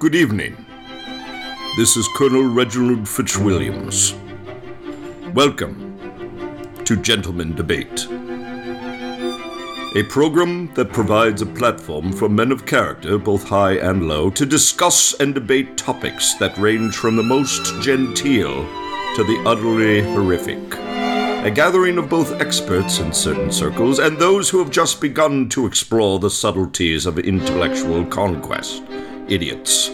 Good evening. This is Colonel Reginald Fitzwilliams. Welcome to Gentlemen Debate, a program that provides a platform for men of character, both high and low, to discuss and debate topics that range from the most genteel to the utterly horrific. A gathering of both experts in certain circles and those who have just begun to explore the subtleties of intellectual conquest. Idiots.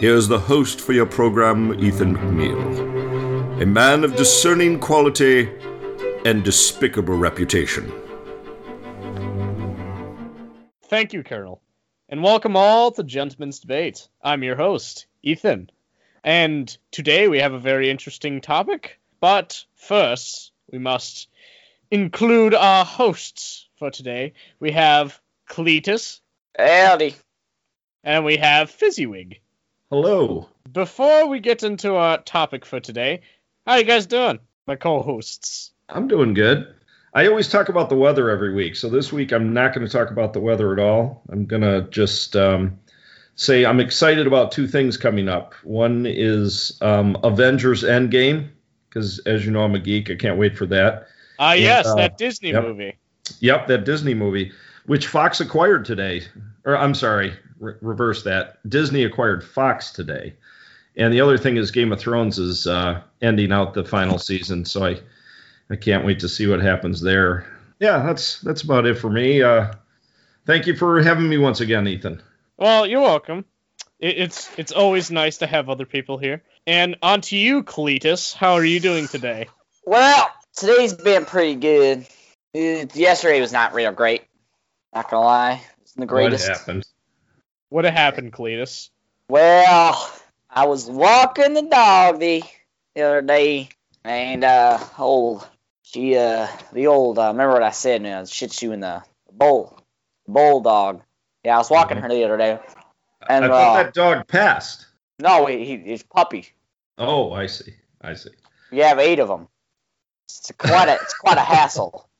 Here's the host for your program, Ethan McNeil. A man of discerning quality and despicable reputation. Thank you, Colonel. And welcome all to Gentlemen's Debate. I'm your host, Ethan. And today we have a very interesting topic. But first, we must include our hosts for today. We have Cletus Howdy. And we have Fizzywig. Hello. Before we get into our topic for today, how you guys doing? My co-hosts. I'm doing good. I always talk about the weather every week, so this week I'm not going to talk about the weather at all. I'm going to just um, say I'm excited about two things coming up. One is um, Avengers Endgame, because as you know, I'm a geek. I can't wait for that. Ah, And, yes, uh, that Disney yep. movie. Yep, that Disney movie, which Fox acquired today. Or I'm sorry, re- reverse that. Disney acquired Fox today. And the other thing is Game of Thrones is uh, ending out the final season, so I I can't wait to see what happens there. Yeah, that's that's about it for me. Uh, thank you for having me once again, Ethan. Well, you're welcome. It, it's it's always nice to have other people here. And on to you, Cletus. How are you doing today? Well, today's been pretty good. Uh, yesterday was not real great. Not gonna lie, it's the greatest. What happened? What happened, Cletus? Well, I was walking the dog the, the other day, and uh, old she uh the old uh, remember what I said? Uh, shit you in the bowl, bulldog. Yeah, I was walking her the other day, and I thought uh, that dog passed. no, he, he he's puppy. Oh, I see. I see. You have eight of them. It's quite a it's quite a hassle.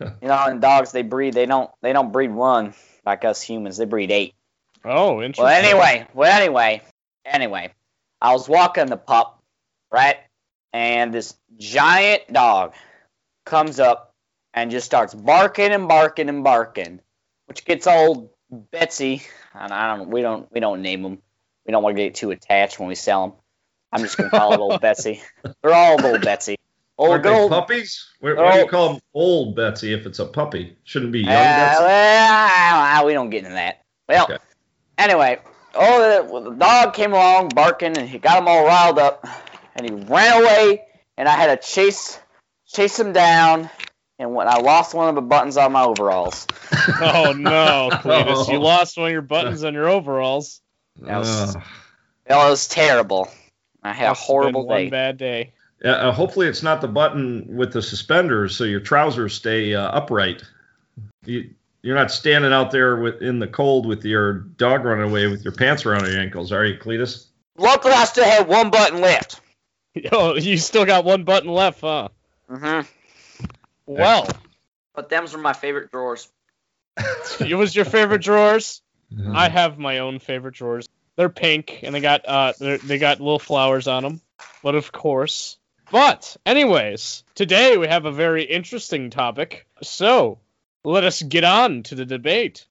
You know, and dogs they breed they don't they don't breed one like us humans. They breed eight. Oh, interesting. Well, anyway, well anyway, anyway, I was walking the pup, right, and this giant dog comes up and just starts barking and barking and barking, which gets old Betsy. And I don't we don't we don't name them. We don't want to get too attached when we sell them. I'm just gonna call it old Betsy. They're all old Betsy. Old Aren't good they old puppies? Why, why do you Oh. call them old Betsy if it's a puppy? Shouldn't be young Uh, Betsy. well, we don't get into that. Well, Okay. Anyway, oh, the, well, the dog came along barking, and he got him all riled up, and he ran away, and I had to chase chase him down, and when I lost one of the buttons on my overalls. Oh no, Cletus, you lost one of your buttons on your overalls. That was- Ugh. It was terrible. I had a Must have been horrible one day. bad day. Yeah, uh, hopefully it's not the button with the suspenders, so your trousers stay uh, upright. You, you're not standing out there with, in the cold with your dog running away with your pants around your ankles, are you, Cletus? Luckily, I still had one button left. Oh, you still got one button left, huh? Mm-hmm. Well, But them's were my favorite drawers. it was your favorite drawers. Uh, I have my own favorite drawers. They're pink and they got uh they got little flowers on them. But of course. But anyways, today we have a very interesting topic. So, let us get on to the debate.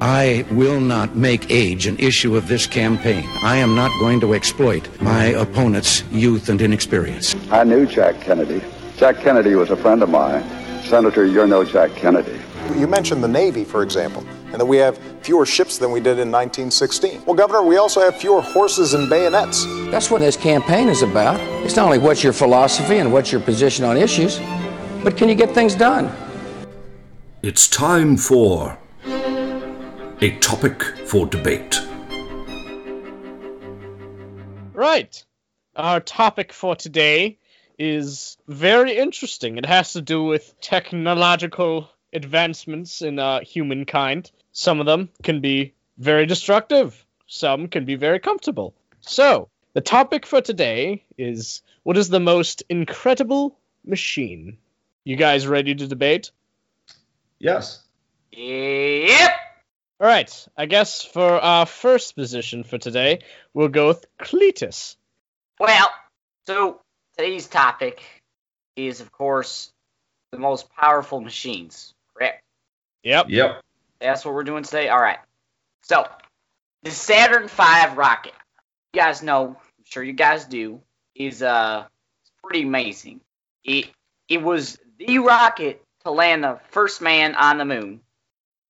I will not make age an issue of this campaign. I am not going to exploit my opponent's youth and inexperience. I knew Jack Kennedy. Jack Kennedy was a friend of mine. Senator, you're no Jack Kennedy. You mentioned the Navy, for example, and that we have fewer ships than we did in 1916. Well, Governor, we also have fewer horses and bayonets. That's what this campaign is about. It's not only what's your philosophy and what's your position on issues, but can you get things done? It's time for a topic for debate. Right. Our topic for today is very interesting. It has to do with technological advancements in uh, humankind. Some of them can be very destructive, some can be very comfortable. So, the topic for today is what is the most incredible machine? You guys ready to debate? Yes. Yep. All right, I guess for our first position for today, we'll go with Cletus. Well, so today's topic is, of course, the most powerful machines, correct? Yep. Yep. That's what we're doing today? All right. So, the Saturn V rocket, you guys know, I'm sure you guys do, is uh pretty amazing. It it was the rocket to land the first man on the moon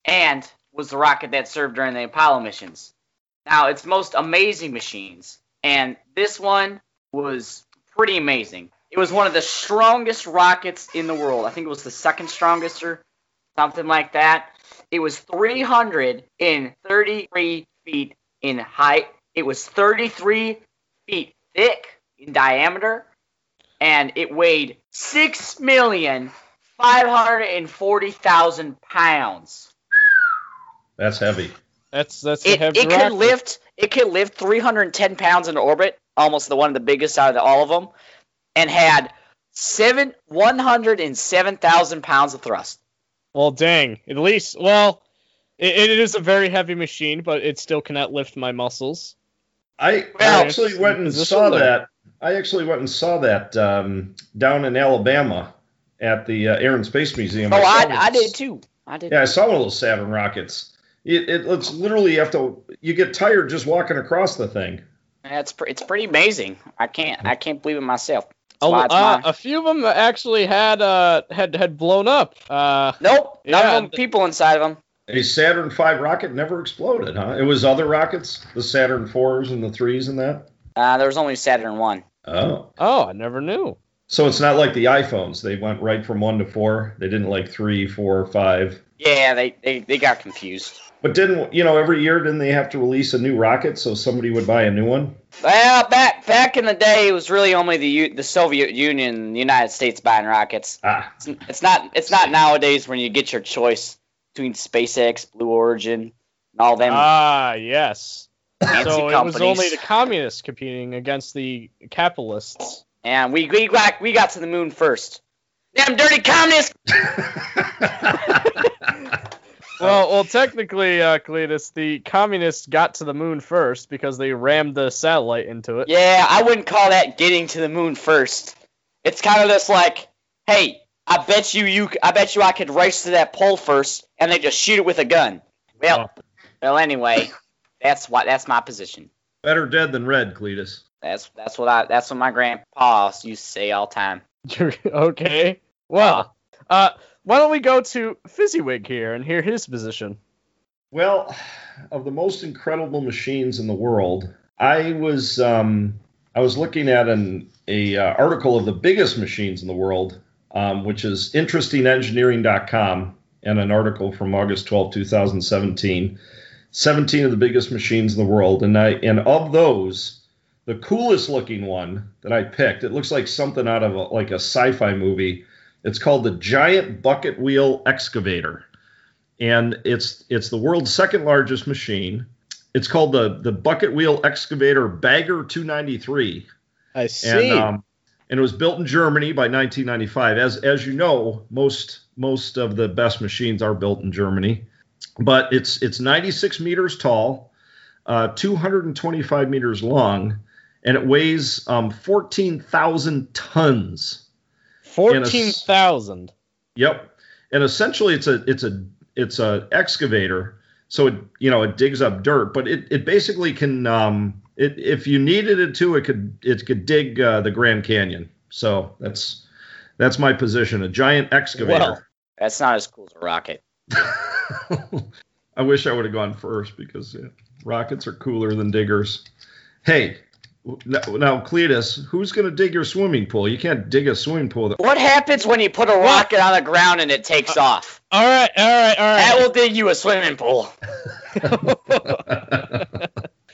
and was the rocket that served during the Apollo missions. Now, it's most amazing machines, and this one was pretty amazing. It was one of the strongest rockets in the world. I think it was the second strongest or something like that. It was 333 feet in height. It was 33 feet thick in diameter, and it weighed six million five hundred and forty thousand pounds. That's heavy. That's that's a It, heavy it could lift it could lift 310 pounds in orbit, almost the one of the biggest out of the, all of them, and had seven 107,000 pounds of thrust. Well, dang. At least, well, it, it is a very heavy machine, but it still cannot lift my muscles. I, Well, I actually went and saw there. that. I actually went and saw that um, down in Alabama at the uh, Air and Space Museum. Oh, saw I, one I did too. I did. Yeah, I saw one of those Saturn rockets. It, it it's literally you have to you get tired just walking across the thing. It's pre- it's pretty amazing. I can't I can't believe it myself. That's A, uh, a few of them actually had uh had had blown up. Uh, nope, none yeah, of them people inside of them. A Saturn V rocket never exploded, huh? It was other rockets, the Saturn fours and the threes and that. Uh, there was only Saturn one. Oh, oh, I never knew. so it's not like the iPhones. They went right from one to four. They didn't like three, four, five. Yeah, they, they, they got confused. But didn't you know every year didn't they have to release a new rocket so somebody would buy a new one? Well, back back in the day, it was really only the U- the Soviet Union, and the United States buying rockets. Ah, It's, it's not it's not nowadays when you get your choice between SpaceX, Blue Origin, and all them Ah, yes. Fancy So it companies. was only the communists competing against the capitalists. and we we got we got to the moon first. Damn dirty communists! Well, well, technically, uh, Cletus, the communists got to the moon first because they rammed the satellite into it. Yeah, I wouldn't call that getting to the moon first. It's kind of just like, hey, I bet you you I bet you I could race to that pole first, and they just shoot it with a gun. Well, well, anyway, that's what that's my position. better dead than red, Cletus. That's that's what I that's what my grandpa used to say all the time. okay. Well, uh, why don't we go to Fizzywig here and hear his position? Well, of the most incredible machines in the world, I was um, I was looking at an a uh, article of the biggest machines in the world, um, which is interestingengineering.com, and an article from August 12, 2017. 17 of the biggest machines in the world, and I and of those, the coolest looking one that I picked, it looks like something out of a, like a sci-fi movie. It's called the Giant Bucket Wheel Excavator and it's it's the world's second largest machine. It's called the the Bucket Wheel Excavator Bagger 293, I see. and um, and it was built in Germany by 1995. As as you know, most most of the best machines are built in Germany, but it's it's 96 meters tall, uh, 225 meters long, and it weighs um, 14,000 tons. Fourteen thousand. Yep. And essentially it's a it's a it's a excavator. So it you know it digs up dirt, but it, it basically can um it if you needed it to it could it could dig uh, the Grand Canyon. So that's that's my position, a giant excavator. Well, that's not as cool as a rocket. I wish I would have gone first because yeah, rockets are cooler than diggers. Hey, now, now Cletus, who's going to dig your swimming pool? You can't dig a swimming pool. That, What happens when you put a rocket on the ground and it takes uh, off? All right, all right, all right. That will dig you a swimming pool.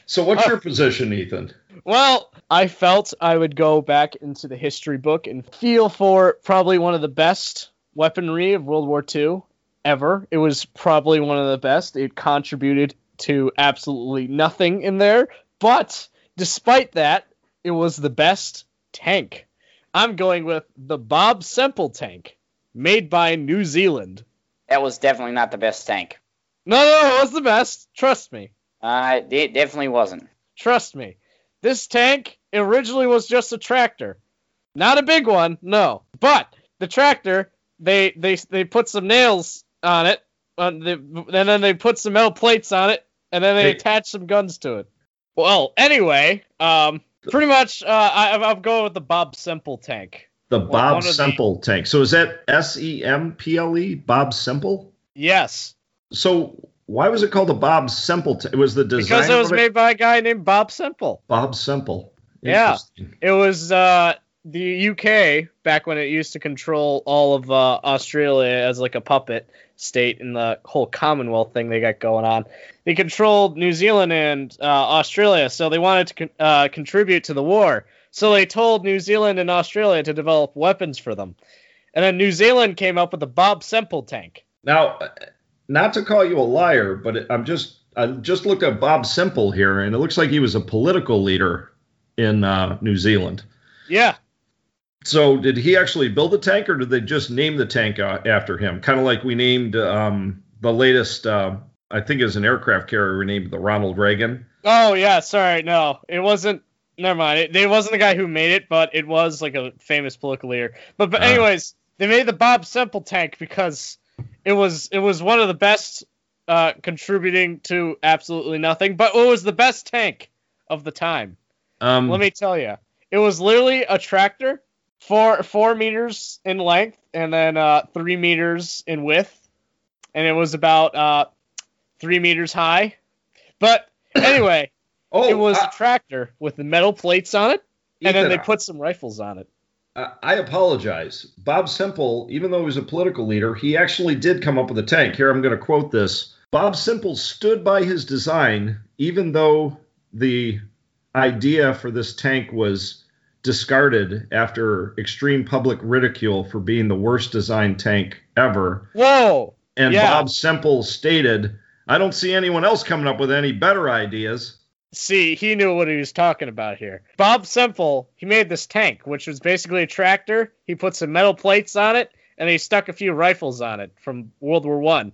so what's uh, your position, Ethan? Well, I felt I would go back into the history book and feel for probably one of the best weaponry of World War II ever. It was probably one of the best. It contributed to absolutely nothing in there, but despite that, it was the best tank. I'm going with the Bob Semple tank, made by New Zealand. That was definitely not the best tank. No, no, it was the best. Trust me. Uh, it definitely wasn't. Trust me. This tank originally was just a tractor. Not a big one, no. But the tractor, they they they put some nails on it, on the, and then they put some metal plates on it, and then they Hey. attached some guns to it. Well, anyway, um, pretty much, uh, I, I'm going with the Bob Simple tank. The One- Bob of the- tank. So is that S E M P L E? Bob Semple? Yes, So why was it called the Bob Semple tank? It was the design. because it was made by a guy named Bob Simple. Bob Semple. Yeah. It was uh, the UK back when it used to control all of uh, Australia as like a puppet state in the whole Commonwealth thing they got going on. They controlled New Zealand and uh, Australia, so they wanted to con- uh, contribute to the war. So they told New Zealand and Australia to develop weapons for them. And then New Zealand came up with the Bob Semple tank. Now, not to call you a liar, but I'm just I just looked at Bob Semple here, and it looks like he was a political leader in uh, New Zealand. Yeah, So, did he actually build the tank, or did they just name the tank uh, after him? Kind of like we named um, the latest, uh, I think, is an aircraft carrier, we named the Ronald Reagan. Oh yeah, sorry, no, it wasn't. Never mind. It, it wasn't the guy who made it, but it was like a famous political leader. But but Ah. anyways, they made the Bob Semple tank because it was it was one of the best, uh, contributing to absolutely nothing. But it was the best tank of the time. Um, Let me tell you, it was literally a tractor, four four meters in length and then uh, three meters in width, and it was about uh, three meters high. But anyway. oh, it was I, a tractor with the metal plates on it, and then they put some rifles on it. I, I apologize. Bob Simple. even though he was a political leader, he actually did come up with a tank. Here, I'm going to quote this. Bob Simple stood by his design, even though the idea for this tank was discarded after extreme public ridicule for being the worst designed tank ever. Whoa! And Yeah. Bob Semple stated, I don't see anyone else coming up with any better ideas. See, he knew what he was talking about here. Bob Semple, he made this tank, which was basically a tractor. He put some metal plates on it, and he stuck a few rifles on it from World War One.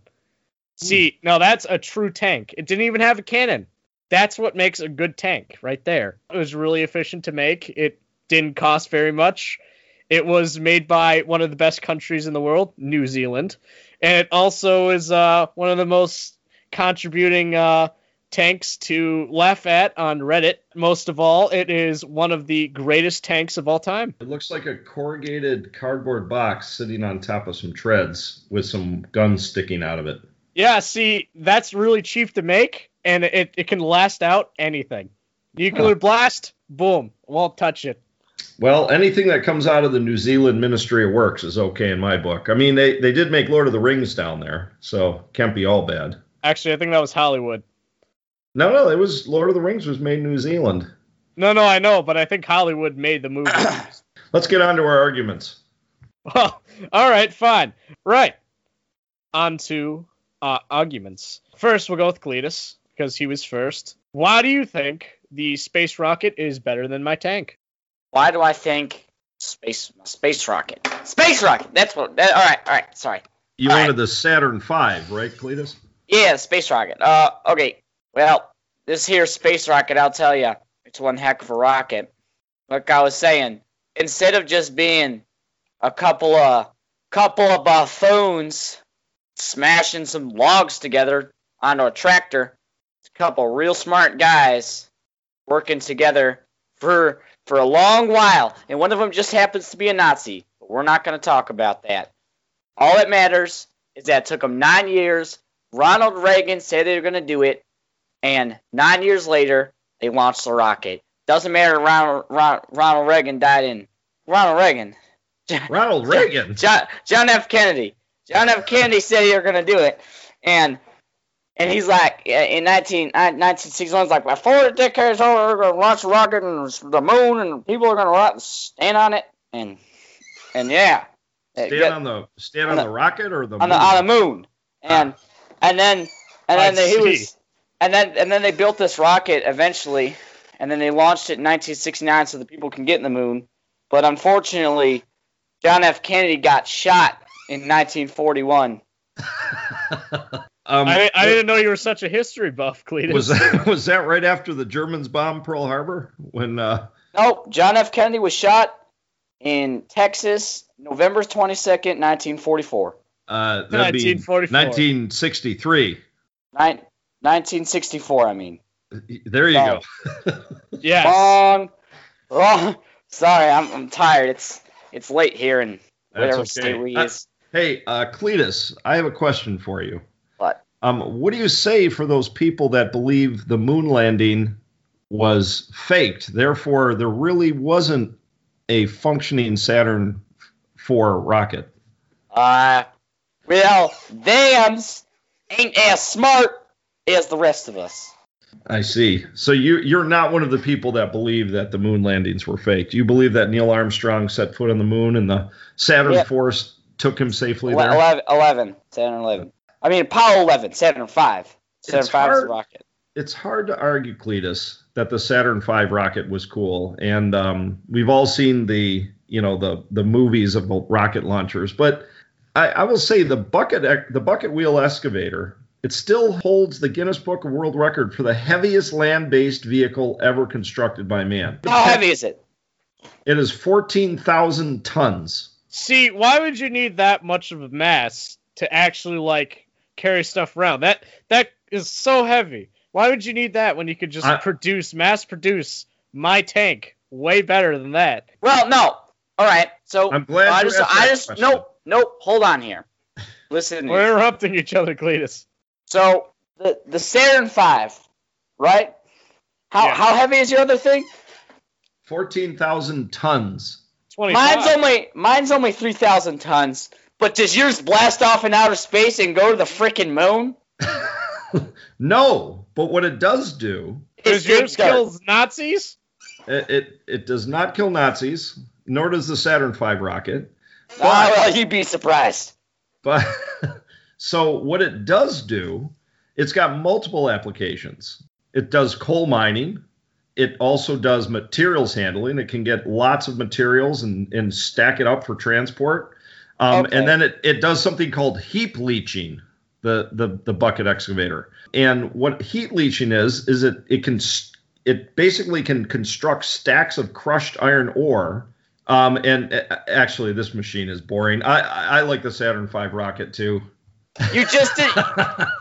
See, hmm. now that's a true tank. It didn't even have a cannon. That's what makes a good tank, right there. It was really efficient to make. It didn't cost very much. It was made by one of the best countries in the world, New Zealand, and it also is uh, one of the most contributing uh, tanks to laugh at on Reddit. Most of all, it is one of the greatest tanks of all time. It looks like a corrugated cardboard box sitting on top of some treads with some guns sticking out of it. Yeah, see, that's really cheap to make, and it, it can last out anything. Nuclear blast, boom, won't touch it. Well, anything that comes out of the New Zealand Ministry of Works is okay in my book. I mean, they, they did make Lord of the Rings down there, so can't be all bad. Actually, I think that was Hollywood. No, no, it was Lord of the Rings was made in New Zealand. No, no, I know, but I think Hollywood made the movie. Let's get on to our arguments. well, all right, fine. Right. On to uh, arguments. First, we'll go with Cletus, because he was first. Why do you think the space rocket is better than my tank? Why do I think space space rocket? Space rocket. That's what. That, all right. All right. Sorry. You All wanted right. the Saturn V, right, Cletus? Yeah, space rocket. Uh, okay. Well, this here space rocket, I'll tell you, it's one heck of a rocket. Like I was saying, instead of just being a couple of couple of buffoons smashing some logs together onto a tractor, it's a couple real smart guys working together for for a long while, and one of them just happens to be a Nazi. But we're not going to talk about that. All that matters is that it took them nine years. Ronald Reagan said they were going to do it, and nine years later, they launched the rocket. Doesn't matter. Ronald, Ron, Ronald Reagan died in Ronald Reagan. Ronald Reagan. John, John F. Kennedy. John F. Kennedy said they were going to do it, and and he's like in 19, uh, 1961, he's like, before the decade's over, we're going to launch a rocket and the moon, and people are going to stand on it, and and yeah, Stand on the stand on the- the rocket or the on the on the moon, and and then and then he was and then and then they built this rocket eventually, and then they launched it in 1969 so that people can get in the moon. But unfortunately, John F. Kennedy got shot in 1941. um, I, I didn't know you were such a history buff, Cletus. was that was that right after the Germans bombed Pearl Harbor when uh, Nope. John F. Kennedy was shot in Texas, November 22nd, 1944. uh that'd be 1944. 1963. Nine, 1964, I mean. There you go. yes. Wrong. Wrong. Sorry, I'm, I'm tired. It's it's late here in whatever okay. state we Uh, is. Hey, uh, Cletus, I have a question for you. What? Um, what do you say for those people that believe the moon landing was faked? Therefore, there really wasn't a functioning Saturn IV rocket. Uh, well, them's ain't as smart as the rest of us. I see. So you you're not one of the people that believe that the moon landings were faked. You believe that Neil Armstrong set foot on the moon and the Saturn Yeah. Force took him safely there. 11, 11, Saturn 11. I mean, Apollo 11, Saturn 5. Saturn It's 5 is the hard. rocket. it's hard to argue, Cletus, that the Saturn 5 rocket was cool, and um, we've all seen the you know the the movies of the rocket launchers. But I, I will say the bucket the bucket wheel excavator it still holds the Guinness Book of World Record for the heaviest land-based vehicle ever constructed by man. How heavy is it? It is fourteen thousand tons. See, why would you need that much of a mass to actually like carry stuff around? That that is so heavy. Why would you need that when you could just I- produce, mass produce my tank way better than that? Well, no. All right. So I'm glad I just, asked I just, question. nope, nope. Hold on here. Listen. We're me. interrupting each other, Cletus. So the the Saturn V, right? How Yeah. how heavy is your other thing? Fourteen thousand tons. Twenty-five. Mine's only mine's only three thousand tons. But does yours blast off in outer space and go to the frickin' moon? No, but what it does do Does It's yours dig dirt. kill Nazis? It, it it does not kill Nazis, nor does the Saturn V rocket. Ah, well, you'd be surprised. But so what it does do, it's got multiple applications. It does coal mining. It also does materials handling. It can get lots of materials and, and stack it up for transport. Um, Okay. And then it, it does something called heap leaching, the, the, the bucket excavator. And what heap leaching is, is it, it can it basically can construct stacks of crushed iron ore. Um, and uh, actually, this machine is boring. I, I, I like the Saturn V rocket too. You just did,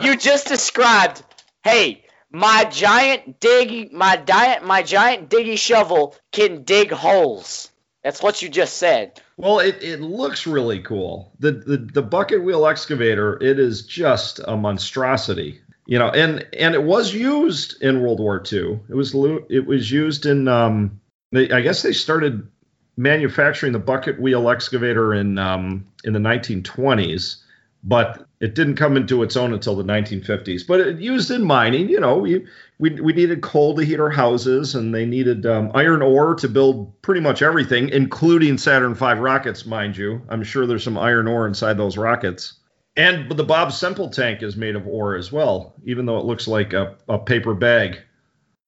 you just described. Hey, my giant dig, my diet, my giant diggy shovel can dig holes. That's what you just said. Well, it, it looks really cool. The, the the bucket wheel excavator, it is just a monstrosity. You know, and and it was used in World War II. It was it was used in um they, I guess they started manufacturing the bucket wheel excavator in um in the 1920s, but it didn't come into its own until the 1950s. But it used in mining, you know, we we, we needed coal to heat our houses, and they needed um, iron ore to build pretty much everything, including Saturn V rockets, mind you. I'm sure there's some iron ore inside those rockets. And the Bob Semple tank is made of ore as well, even though it looks like a, a paper bag.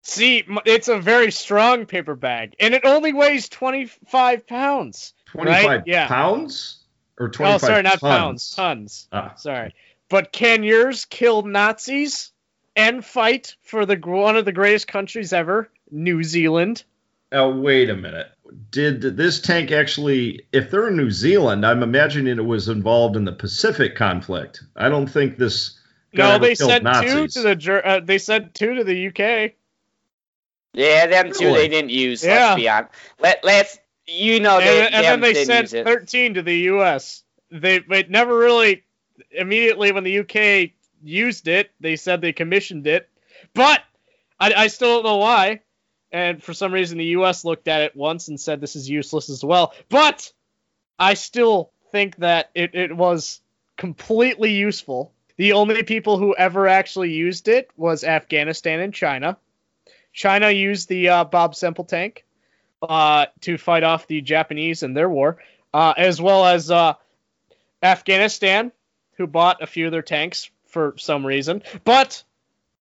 See, it's a very strong paper bag, and it only weighs 25 pounds. 25 Right? Yeah. pounds or Oh, sorry, not tons? pounds, tons. Ah. Sorry. But can yours kill Nazis and fight for the one of the greatest countries ever, New Zealand? Oh, wait a minute. Did this tank actually, if they're in New Zealand, I'm imagining it was involved in the Pacific conflict. I don't think this. guy No, they killed sent two Nazis. to the Ger- uh, they sent two to the UK. Yeah, them two they didn't use. Yeah. Let's be honest. Let let's you know and, they and then they sent 13 to the US. They it never really immediately when the UK used it, they said they commissioned it, but I, I still don't know why. And for some reason, the US looked at it once and said this is useless as well. But I still think that it, it was completely useful. The only people who ever actually used it was Afghanistan and China. China used the uh, Bob Semple tank uh, to fight off the Japanese in their war, uh, as well as uh, Afghanistan, who bought a few of their tanks for some reason. But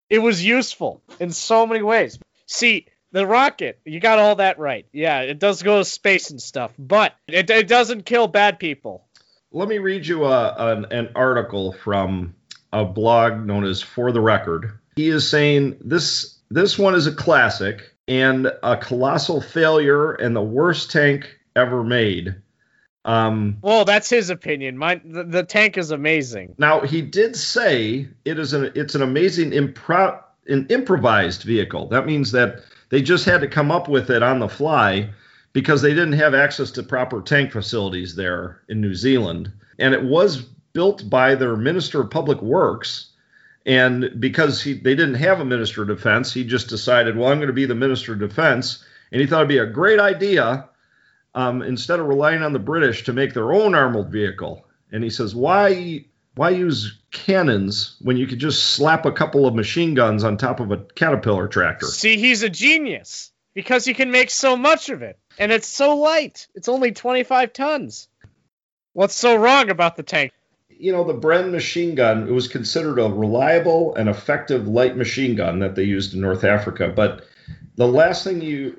it was useful in so many ways. See, the rocket, you got all that right. Yeah, it does go to space and stuff, but it, it doesn't kill bad people. Let me read you a, an, an article from a blog known as For the Record. He is saying this this one is a classic and a colossal failure and the worst tank ever made. Um, Well, that's his opinion. Mine, the, the tank is amazing. now he did say it is an it's an amazing impro- an improvised vehicle. That means that they just had to come up with it on the fly because they didn't have access to proper tank facilities there in New Zealand. And it was built by their Minister of Public Works. And because he, they didn't have a Minister of Defense, he just decided, well, I'm going to be the Minister of Defense. And he thought it'd be a great idea um, instead of relying on the British to make their own armored vehicle. And he says, why why use cannons when you could just slap a couple of machine guns on top of a caterpillar tractor? See, he's a genius because he can make so much of it, and it's so light. It's only 25 tons. What's so wrong about the tank? You know, the Bren machine gun, it was considered a reliable and effective light machine gun that they used in North Africa. But the last thing you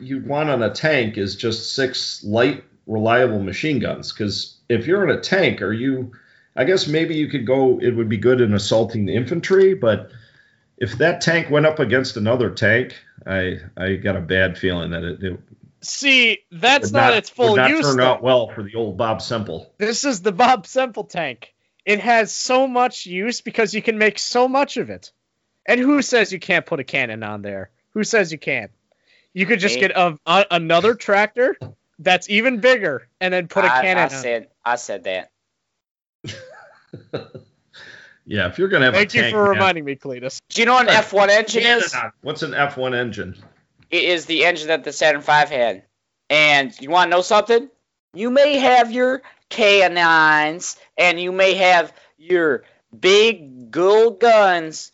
you'd want on a tank is just six light, reliable machine guns. Because if you're in a tank, are you I guess maybe you could go. It would be good in assaulting the infantry, but if that tank went up against another tank, I I got a bad feeling that it, it See, that's would not, its full would not use. turn though. out well for the old Bob Semple. This is the Bob Semple tank. It has so much use because you can make so much of it. And who says you can't put a cannon on there? Who says you can't? You could just Me. get a, a, another tractor that's even bigger and then put a I, cannon I on. said I said that. Yeah, if you're gonna have Thank a you tank, for man, reminding me, Cletus. Do you know what an F1 engine is? What's an F1 engine? It is the engine that the Saturn V had. And you want to know something? You may have your K9s and you may have your big gold guns,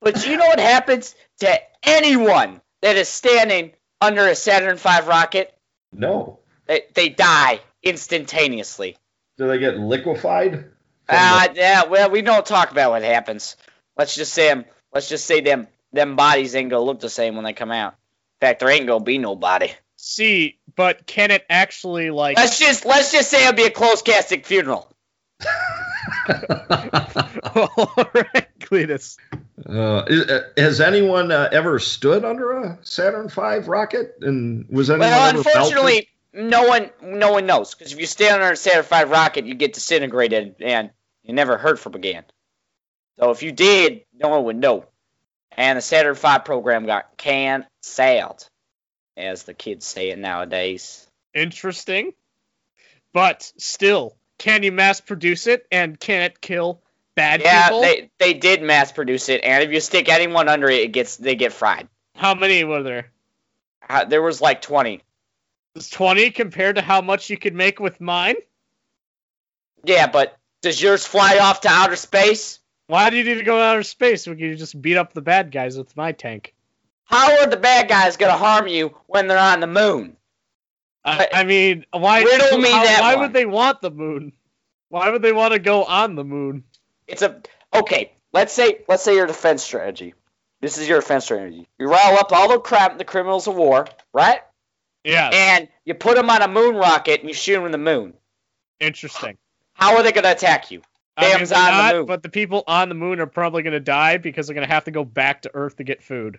but you know what happens to anyone that is standing under a Saturn V rocket? No. They, they die instantaneously. Do they get liquefied? Uh, yeah, well, we don't talk about what happens. Let's just say 'em- Let's just say them them bodies ain't gonna look the same when they come out. In fact, there ain't gonna be nobody. See, but can it actually like? Let's just let's just say it'll be a closed casket funeral. All right, Cletus. Uh, is- uh, has anyone uh, ever stood under a Saturn V rocket? And was anyone Well, ever melted? unfortunately, no one no one knows because if you stand under a Saturn V rocket, you get disintegrated and you never heard from again. So if you did, no one would know. And the Saturn V program got canceled, as the kids say it nowadays. Interesting, but still, can you mass produce it and can it kill bad yeah, people? they they did mass produce it, and if you stick anyone under it, it gets they get fried. How many were there? Uh, There was like twenty. Is twenty compared to how much you could make with mine? Yeah, but does yours fly off to outer space? Why do you need to go to outer space when you just beat up the bad guys with my tank? How are the bad guys gonna harm you when they're on the moon? I, I mean, why? Riddle me how- that Why one. would they want the moon? Why would they want to go on the moon? It's a okay. Let's say let's say your defense strategy. This is your defense strategy. You rile up all the crap the criminals of war, right? Yeah, And you put them on a moon rocket and you shoot them in the moon. interesting. How are they gonna attack you? Bam's Obviously on the not, moon. But the people on the moon are probably going to die because they're going to have to go back to Earth to get food.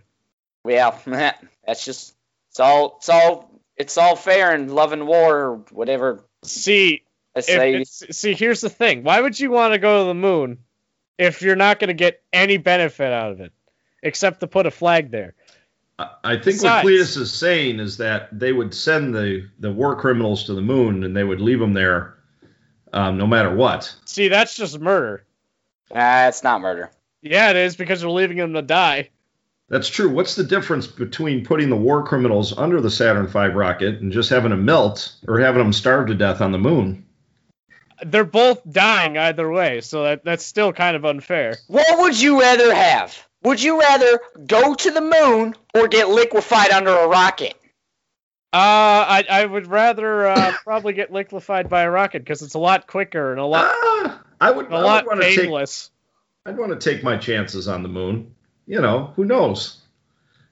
Well, that's just it's all it's all it's all fair and love and war or whatever. See, if see, here's the thing. Why would you want to go to the moon if you're not going to get any benefit out of it except to put a flag there? I- I think Besides- what Cletus is saying is that they would send the, the war criminals to the moon and they would leave them there um, no matter what. See, that's just murder. Ah, it's not murder. Yeah, it is because we're leaving them to die. That's true. What's the difference between putting the war criminals under the Saturn V rocket and just having them melt or having them starve to death on the moon? They're both dying either way, so that, that's still kind of unfair. What would you rather have? Would you rather go to the moon or get liquefied under a rocket? Uh, I, I would rather uh, probably get liquefied by a rocket because it's a lot quicker and a lot Ah, I would, a I lot would want to take. painless. I'd want to take my chances on the moon. You know, who knows?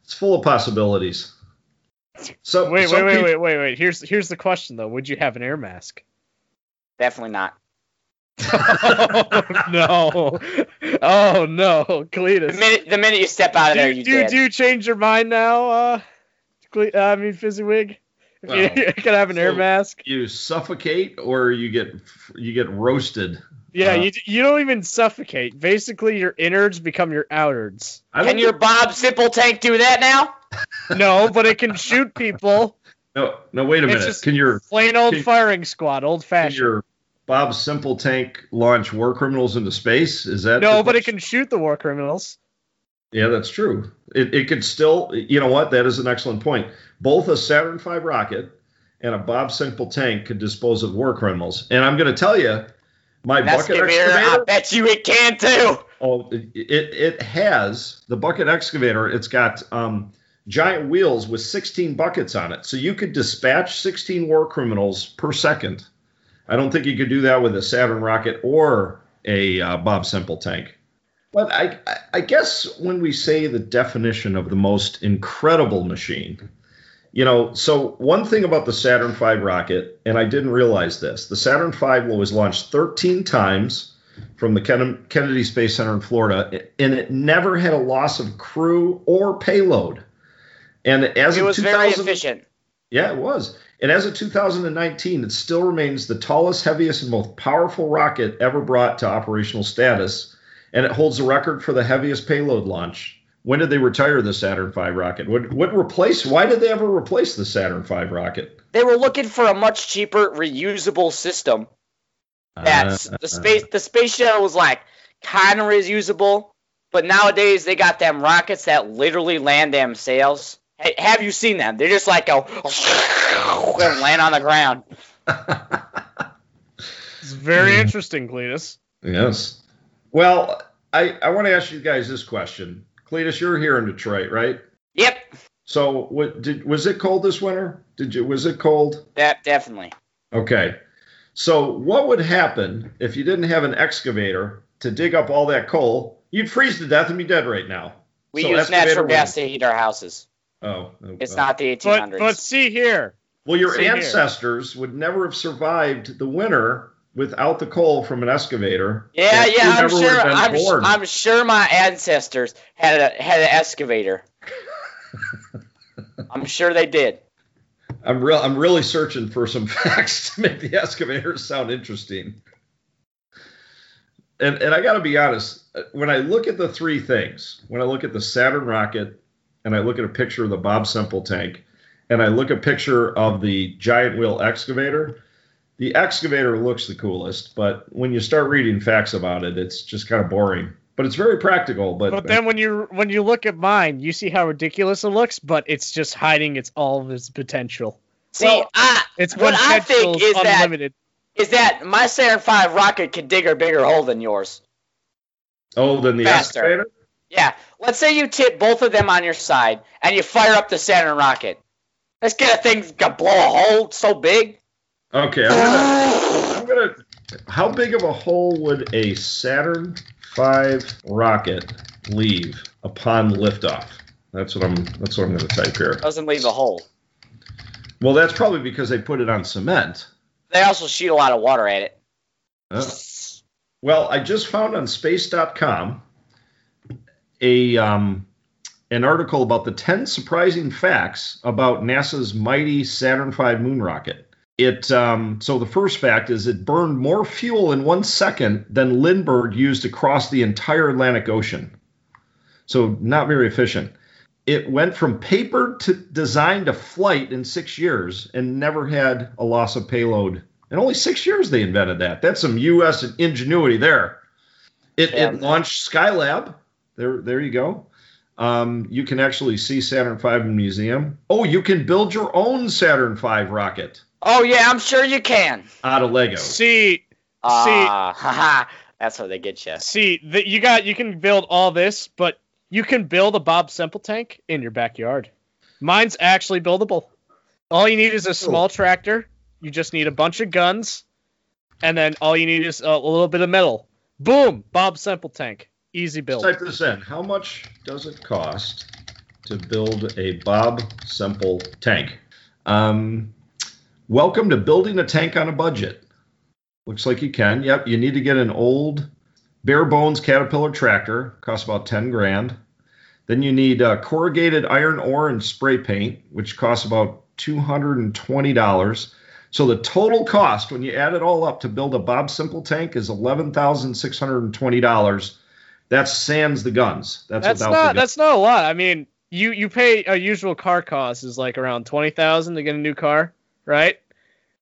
It's full of possibilities. So Wait, wait, wait, peop- wait, wait, wait. Here's here's the question though. Would you have an air mask? Definitely not. oh, no. Oh no, Cletus. The minute the minute you step out of Do, there, you- you do, you- dead. do you change your mind now? Uh, Cle- uh I mean, Fizzywig. If Well, you, you could have an air mask. You suffocate or you get you get roasted. Yeah, uh, you you don't even suffocate. Basically, your innards become your outards. I don't Can your Bob Simple tank do that now? No, but it can shoot people. no no wait a It's minute. just- Can your Plain old Can- firing squad, old can fashioned. your Bob Simple tank launch war criminals into space? Is that No, but it can shoot the war criminals. Yeah, that's true. It, it could still, you know what? That is an excellent point. Both a Saturn V rocket and a Bob Simple tank could dispose of war criminals. And I'm going to tell you, my bucket Excavator, I bet you it can too. Oh, it, it it has the bucket excavator. It's got um, giant wheels with 16 buckets on it, so you could dispatch 16 war criminals per second. I don't think you could do that with a Saturn rocket or a uh, Bob Simple tank. But I, I- I guess when we say the definition of the most incredible machine, you know, so one thing about the Saturn V rocket, and I didn't realize this, the Saturn V was launched 13 times from the Kennedy Space Center in Florida, and it never had a loss of crew or payload. And as It was very efficient. yeah, it was. And as of 2019, it still remains the tallest, heaviest, and most powerful rocket ever brought to operational status. And it holds the record for the heaviest payload launch. When did they retire the Saturn V rocket? What, what replace? Why did they ever replace the Saturn V rocket? They were looking for a much cheaper reusable system. That's Uh, the space. The space shuttle was like kind of reusable, but nowadays they got them rockets that literally land them sails. Hey, have you seen them? They're just like go and land on the ground. It's very interesting, Cletus. yes. Well, I, I want to ask you guys this question. Cletus, you're here in Detroit, right? Yep, So, what did was it cold this winter? Did you was it cold? that definitely. Okay. So, what would happen if you didn't have an excavator to dig up all that coal? You'd freeze to death and be dead right now. We So use natural gas to heat our houses. Oh, oh It's oh. not the But 1800s. but see here, Well, your See here. ancestors would never have survived the winter without the coal from an excavator. yeah, yeah, I'm sure. I'm, born. I'm sure my ancestors had a had an excavator. I'm sure they did. I'm real. I'm really searching for some facts to make the excavators sound interesting. And and I got to be honest, when I look at the three things, when I look at the Saturn rocket, and I look at a picture of the Bob Semple tank, and I look at a picture of the giant wheel excavator, the excavator looks the coolest. But when you start reading facts about it, it's just kind of boring. But it's very practical. But, but then when you when you look at mine, you see how ridiculous it looks, but it's just hiding its all of its potential. See, Well, I It's what I think is that unlimited. is that my Saturn V rocket could dig a bigger hole than yours. oh, then the faster. excavator. Yeah. Let's say you tip both of them on your side and you fire up the Saturn rocket. Let's get a thing to blow a hole so big. Okay, I'm gonna, I'm gonna. How big of a hole would a Saturn V rocket leave upon liftoff? That's what I'm. That's what I'm gonna type here. Doesn't leave a hole. Well, that's probably because they put it on cement. They also shoot a lot of water at it. Oh. Well, I just found on Space.com a um, an article about the 10 surprising facts about NASA's mighty Saturn V moon rocket. It um, so the first fact is it burned more fuel in one second than Lindbergh used to cross the entire Atlantic Ocean. So not very efficient. It went from paper to design to flight in six years and never had a loss of payload. In only six years they invented that. That's some U.S. ingenuity there. It, Yeah. it launched Skylab. There, there you go. Um, you can actually see Saturn V in a museum. Oh, you can build your own Saturn V rocket Oh yeah, I'm sure you can. out of Lego. See, Ah, haha. That's how they get you. see, the, you got you can build all this, but you can build a Bob Semple tank in your backyard. Mine's actually buildable. All you need is a small tractor. You just need a bunch of guns, and then all you need is a, a little bit of metal. Boom, Bob Semple tank. Easy build. Type this in. How much does it cost to build a Bob Semple tank? Um, welcome to building a tank on a budget. Looks like you can. Yep, you need to get an old bare bones Caterpillar tractor, costs about 10 grand. Then you need uh, corrugated iron ore and spray paint, which costs about $220. So the total cost, when you add it all up to build a Bob Simple tank, is $11,620. That's sans the guns. That's, That's not the guns. that's not a lot. I mean, you you pay a usual car cost is like around twenty thousand to get a new car, right?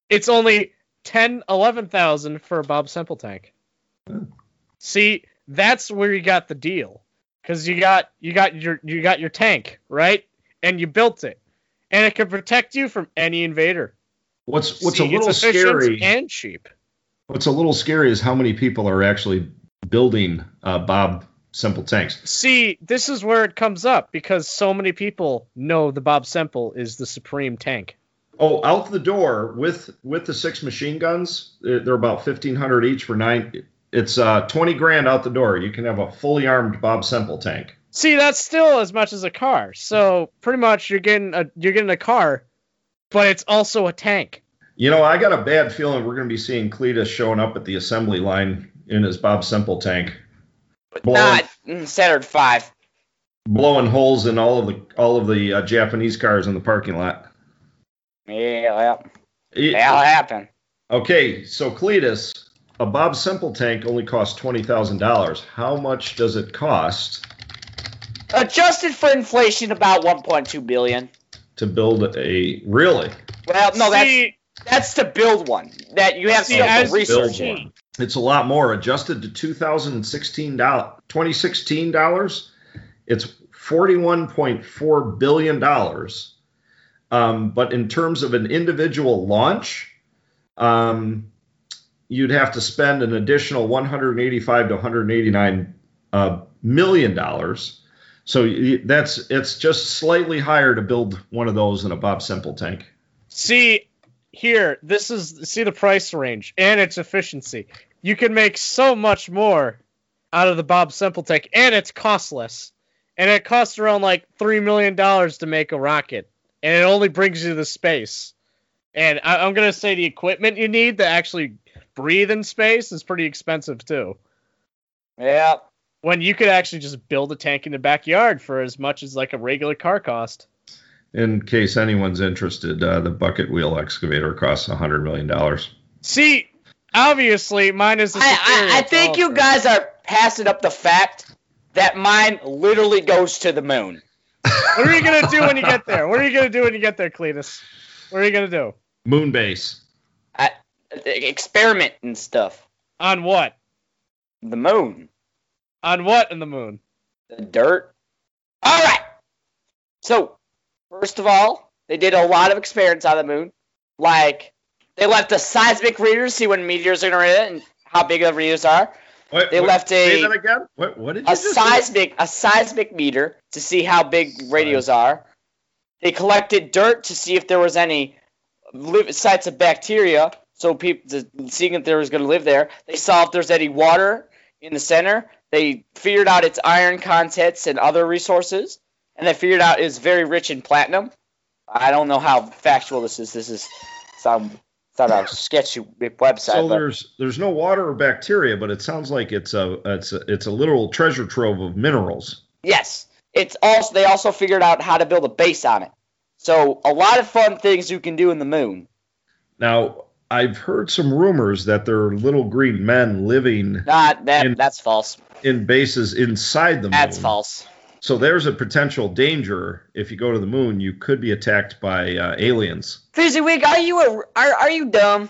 It's only ten, eleven thousand for a Bob Semple tank. See, that's where you got the deal, because you got you got your you got your tank, right? And you built it, and it can protect you from any invader. What's what's See, a little scary? and cheap. What's a little scary is how many people are actually building uh, Bob Semple tanks. See, this is where it comes up because so many people know the Bob Semple is the supreme tank. Oh, out the door with with the six machine guns, they're they're about fifteen hundred each for nine. It's uh, twenty grand out the door. You can have a fully armed Bob Semple tank. See, that's still as much as a car. So pretty much you're getting a you're getting a car, but it's also a tank. You know, I got a bad feeling we're going to be seeing Cletus showing up at the assembly line in his Bob Semple tank, blowing, Not standard five. blowing holes in all of the all of the uh, Japanese cars in the parking lot. Yeah, it, that'll happen. Okay, so Cletus, a Bob Semple tank only costs twenty thousand dollars. How much does it cost Adjusted for inflation, about 1.2 billion. to build a really? Well, no, that's See, that's to build one. That you have See, to as- research. build one. It's a lot more. Adjusted to 2016 dollars, 2016 dollars, it's 41.4 billion dollars. Um, but in terms of an individual launch, um, you'd have to spend an additional 185 to 189 uh, million dollars. So that's it's just slightly higher to build one of those than a Bob Semple tank. see here, this is see the price range and its efficiency. You can make so much more out of the Bob Semple tank, and it's costless. And it costs around like three million dollars to make a rocket, and it only brings you the space. And I, I'm gonna say the equipment you need to actually breathe in space is pretty expensive too. Yeah. When you could actually just build a tank in the backyard for as much as like a regular car cost. In case anyone's interested, uh, the bucket wheel excavator costs $100 million. See, obviously mine is the I, I, I think you guys are passing up the fact that mine literally goes to the moon. What are you gonna do when you get there? What are you gonna do when you get there, Cletus? What are you gonna do? Moonbase. I, experiment and stuff. On what? The moon. On what in the moon? The dirt. All right. So, first of all, they did a lot of experiments on the moon. Like, they left a seismic reader to see when meteors are going to hit and how big the readers are. They what- left a-? What, what A just say? seismic, a seismic meter to see how big radios are. They collected dirt to see if there was any live, sites of bacteria. So people seeing if there was going to live there. They saw if there's any water in the center. They figured out its iron contents and other resources, and they figured out it's very rich in platinum. I don't know how factual this is. This is some not a sketchy website. So but there's there's no water or bacteria, but it sounds like it's a it's a, it's a literal treasure trove of minerals. yes, it's also they also figured out how to build a base on it. So a lot of fun things you can do in the moon. Now I've heard some rumors that there are little green men living Not that In- that's false. in bases inside the moon. That's false. So there's a potential danger if you go to the moon. You could be attacked by uh, aliens. Fizzywick, are you a, are are you dumb?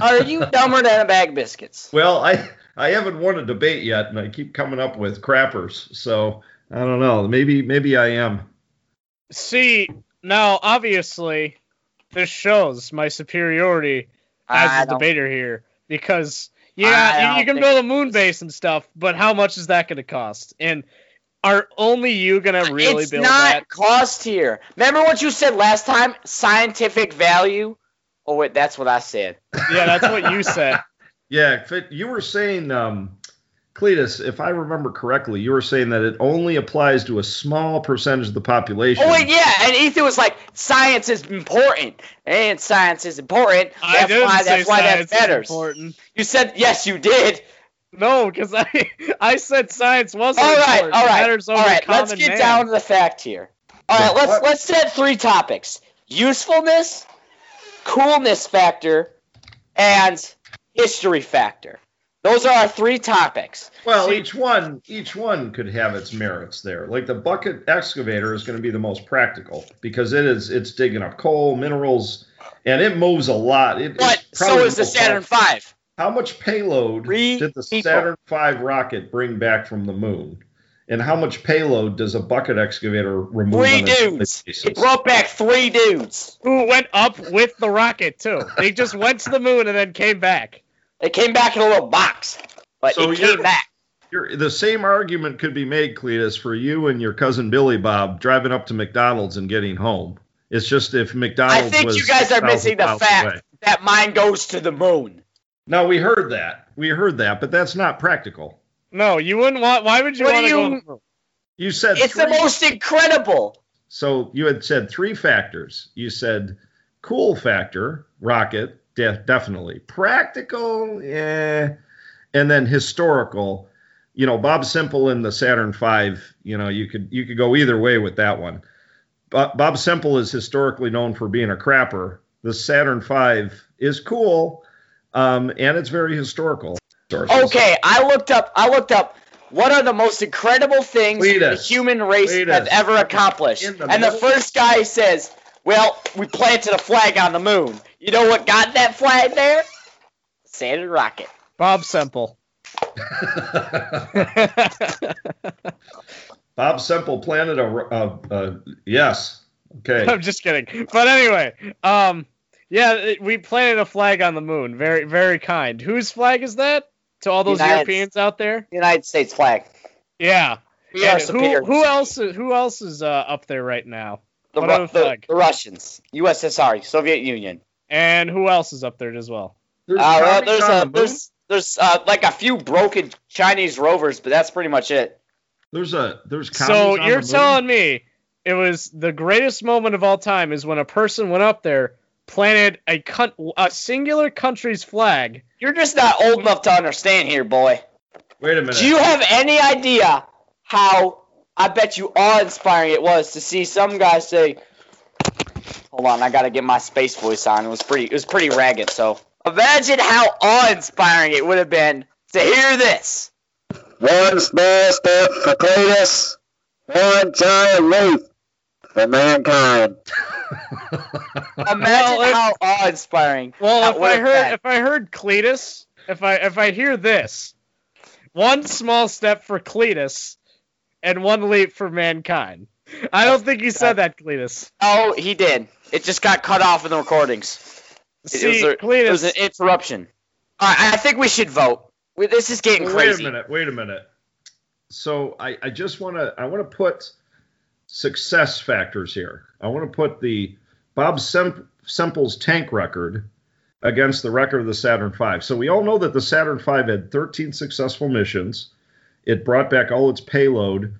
are you dumber than a bag of biscuits? Well, I I haven't won a debate yet, and I keep coming up with crappers. So I don't know. Maybe maybe I am. See, now obviously, this shows my superiority as I a debater here because yeah, you, you can build a moon base and stuff, but how much is that going to cost? And are only you going to really it's build not that? cost here. Remember what you said last time? Scientific value. Oh wait, that's what I said. Yeah, that's what you said. Yeah, you were saying, um, Cletus, if I remember correctly, you were saying that it only applies to a small percentage of the population. Oh wait, yeah, and Ethan was like, "Science is important, and science is important. I That's didn't why. say That's why that science is matters." important. You said yes, you did. No, because I I said science wasn't All right, important. all It right, matters all over right. Let's get man. down to the fact here. All right, let's let's set three topics: usefulness, coolness factor, and history factor. Those are our three topics. Well, each one each one could have its merits there. Like the bucket excavator is going to be the most practical because it is it's digging up coal, minerals, and it moves a lot. It, But so is the Saturn powerful. V. How much payload Three did the people. Saturn V rocket bring back from the moon? And how much payload does a bucket excavator remove? Three on a dudes. It brought back three dudes. Who went up with the rocket too? They just went to the moon and then came back. They came back in a little box, but So it came back. You're, the same argument could be made, Cletus, for you and your cousin Billy Bob driving up to McDonald's and getting home. It's just if McDonald's I think was you guys are missing the fact away. that mine goes to the moon. No, we heard that. We heard that, but that's not practical. No, you wouldn't want. Why would you What want do to you- go? to the moon? You said It's the most incredible. So you had said three factors. You said cool factor, rocket, de- definitely. Practical, yeah. And then historical, you know, Bob Semple in the Saturn V, you know, you could you could go either way with that one. Bob, Bob Semple is historically known for being a crapper. The Saturn V is cool, um, and it's very historical. Okay, I looked up. I looked up. What are the most incredible things Lead the human race Lead has ever accomplished? The and the first guy says, "Well, we planted a flag on the moon." You know what got that flag there? Saturn rocket. Bob Semple. Bob Semple planted a, a, a yes. Okay. I'm just kidding. But anyway, um, yeah, we planted a flag on the moon. Very, very kind. Whose flag is that? To all those United- Europeans out there? United States flag. Yeah. We are superior. who, who else? Is, who else is uh, up there right now? The, Ru- the, flag? the Russians, USSR, Soviet Union. And who else is up there as well? There's Uh, well, there's on a the there's there's uh, like a few broken Chinese rovers, but that's pretty much it. There's a there's So you're telling me it was the greatest moment of all time is when a person went up there, planted a con- a singular country's flag. You're just not old enough to understand here, boy. Wait a minute. Do you have any idea how I bet you awe-inspiring it was to see some guy say, "Hold on, I gotta get my space voice on." It was pretty. It was pretty ragged. So imagine how awe-inspiring it would have been to hear this. One small step for Cletus, one giant leap for mankind. Imagine Well, if- how awe-inspiring. Well, that if I heard been. if I heard Cletus, if I if I hear this, one small step for Cletus, and one leap for mankind. I don't think you said that, Cletus. Oh, he did. It just got cut off in the recordings. It, it was a, it was an interruption. All right, I think we should vote. We- This is getting Wait crazy. a minute. Wait a minute. So I, I just want to I want to put success factors here. I want to put the Bob Sem- Semple's tank record against the record of the Saturn V. So we all know that the Saturn V had 13 successful missions. It brought back all its payload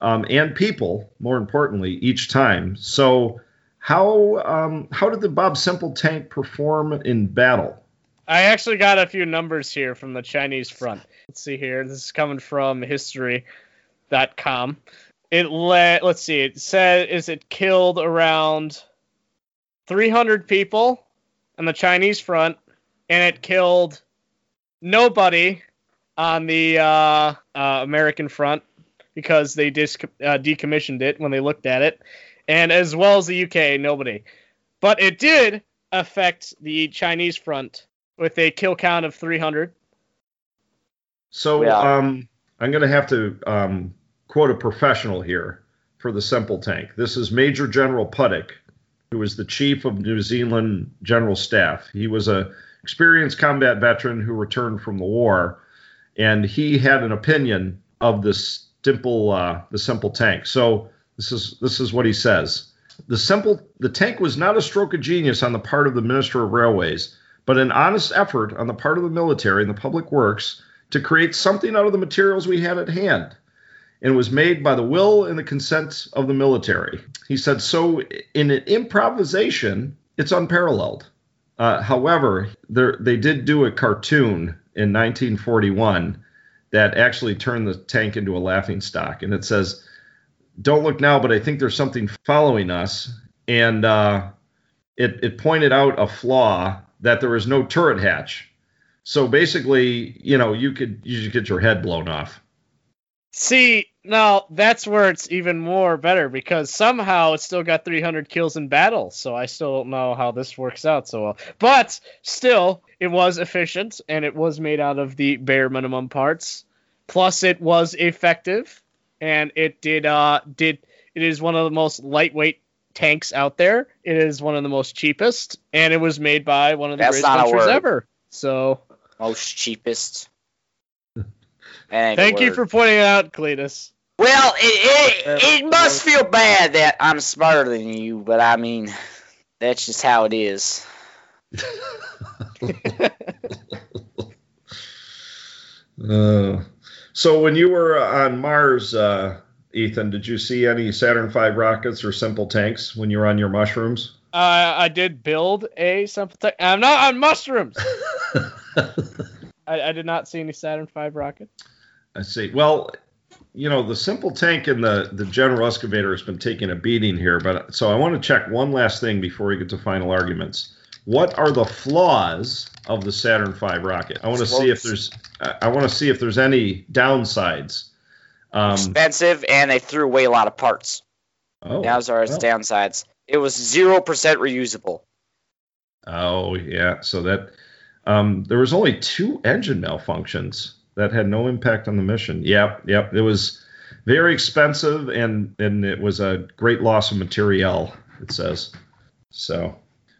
um, and people, more importantly, each time. So how um, how did the Bob Semple tank perform in battle? I actually got a few numbers here from the Chinese front. Let's see here. This is coming from history.com. It let let's see. It said is it killed around 300 people on the Chinese front, and it killed nobody on the uh, uh, American front because they dis- uh, decommissioned it when they looked at it, and as well as the UK, nobody. But it did affect the Chinese front with a kill count of 300. So Yeah. um, I'm going to have to um, quote a professional here for the simple tank. This is Major General Puttick, who was the chief of New Zealand General Staff. He was a experienced combat veteran who returned from the war, and he had an opinion of this simple uh, the simple tank. So this is this is what he says. The simple the tank was not a stroke of genius on the part of the Minister of Railways, but an honest effort on the part of the military and the public works to create something out of the materials we had at hand. And was made by the will and the consent of the military. He said, so in an improvisation, it's unparalleled. Uh, however, there, they did do a cartoon in 1941 that actually turned the tank into a laughing stock. And it says, "Don't look now, but I think there's something following us." And uh, it it pointed out a flaw that there was no turret hatch. So basically, you know, you could you should get your head blown off. See, now that's where it's even more better because somehow it still got 300 kills in battle. So I still don't know how this works out so well. But still, it was efficient and it was made out of the bare minimum parts. Plus, it was effective and it did uh did it is one of the most lightweight tanks out there. It is one of the most cheapest, and it was made by one of the That's greatest not a countries word. ever. So Most cheapest. Thank you for pointing it out, Cletus. Well, it, Uh, it, it must feel bad that I'm smarter than you, but I mean, that's just how it is. Uh, so when you were on Mars, uh, Ethan, did you see any Saturn V rockets or simple tanks when you were on your mushrooms? Uh, I did build a simple tech. I'm not on mushrooms. I, I did not see any Saturn V rockets. I see. Well, you know, the simple tank and the the general excavator has been taking a beating here, but so I want to check one last thing before we get to final arguments. What are the flaws of the Saturn V rocket? I want to see if there's I want to see if there's any downsides. Um, Expensive, and they threw away a lot of parts. oh, Those are its well. downsides. It was zero percent reusable. Oh yeah, so that um, there was only two engine malfunctions that had no impact on the mission. Yep, yep. It was very expensive and and it was a great loss of materiel. It says so.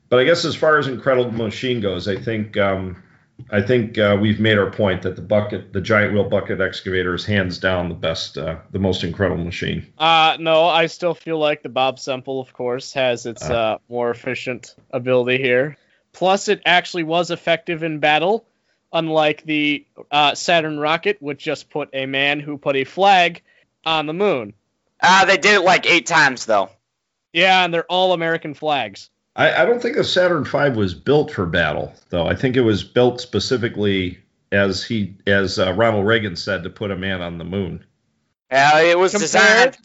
But I guess as far as incredible machine goes, I think um, I think uh, we've made our point that the bucket, the giant wheel bucket excavator, is hands down the best, uh, the most incredible machine. Uh, no, I still feel like the Bob Semple, of course, has its Ah. uh, more efficient ability here. Plus, it actually was effective in battle, unlike the uh, Saturn rocket, which just put a man who put a flag on the moon. Uh, they did it like eight times though. Yeah, and they're all American flags. I, I don't think the Saturn V was built for battle, though. I think it was built specifically, as he, as uh, Ronald Reagan said, to put a man on the moon. Uh, it was Compared, designed.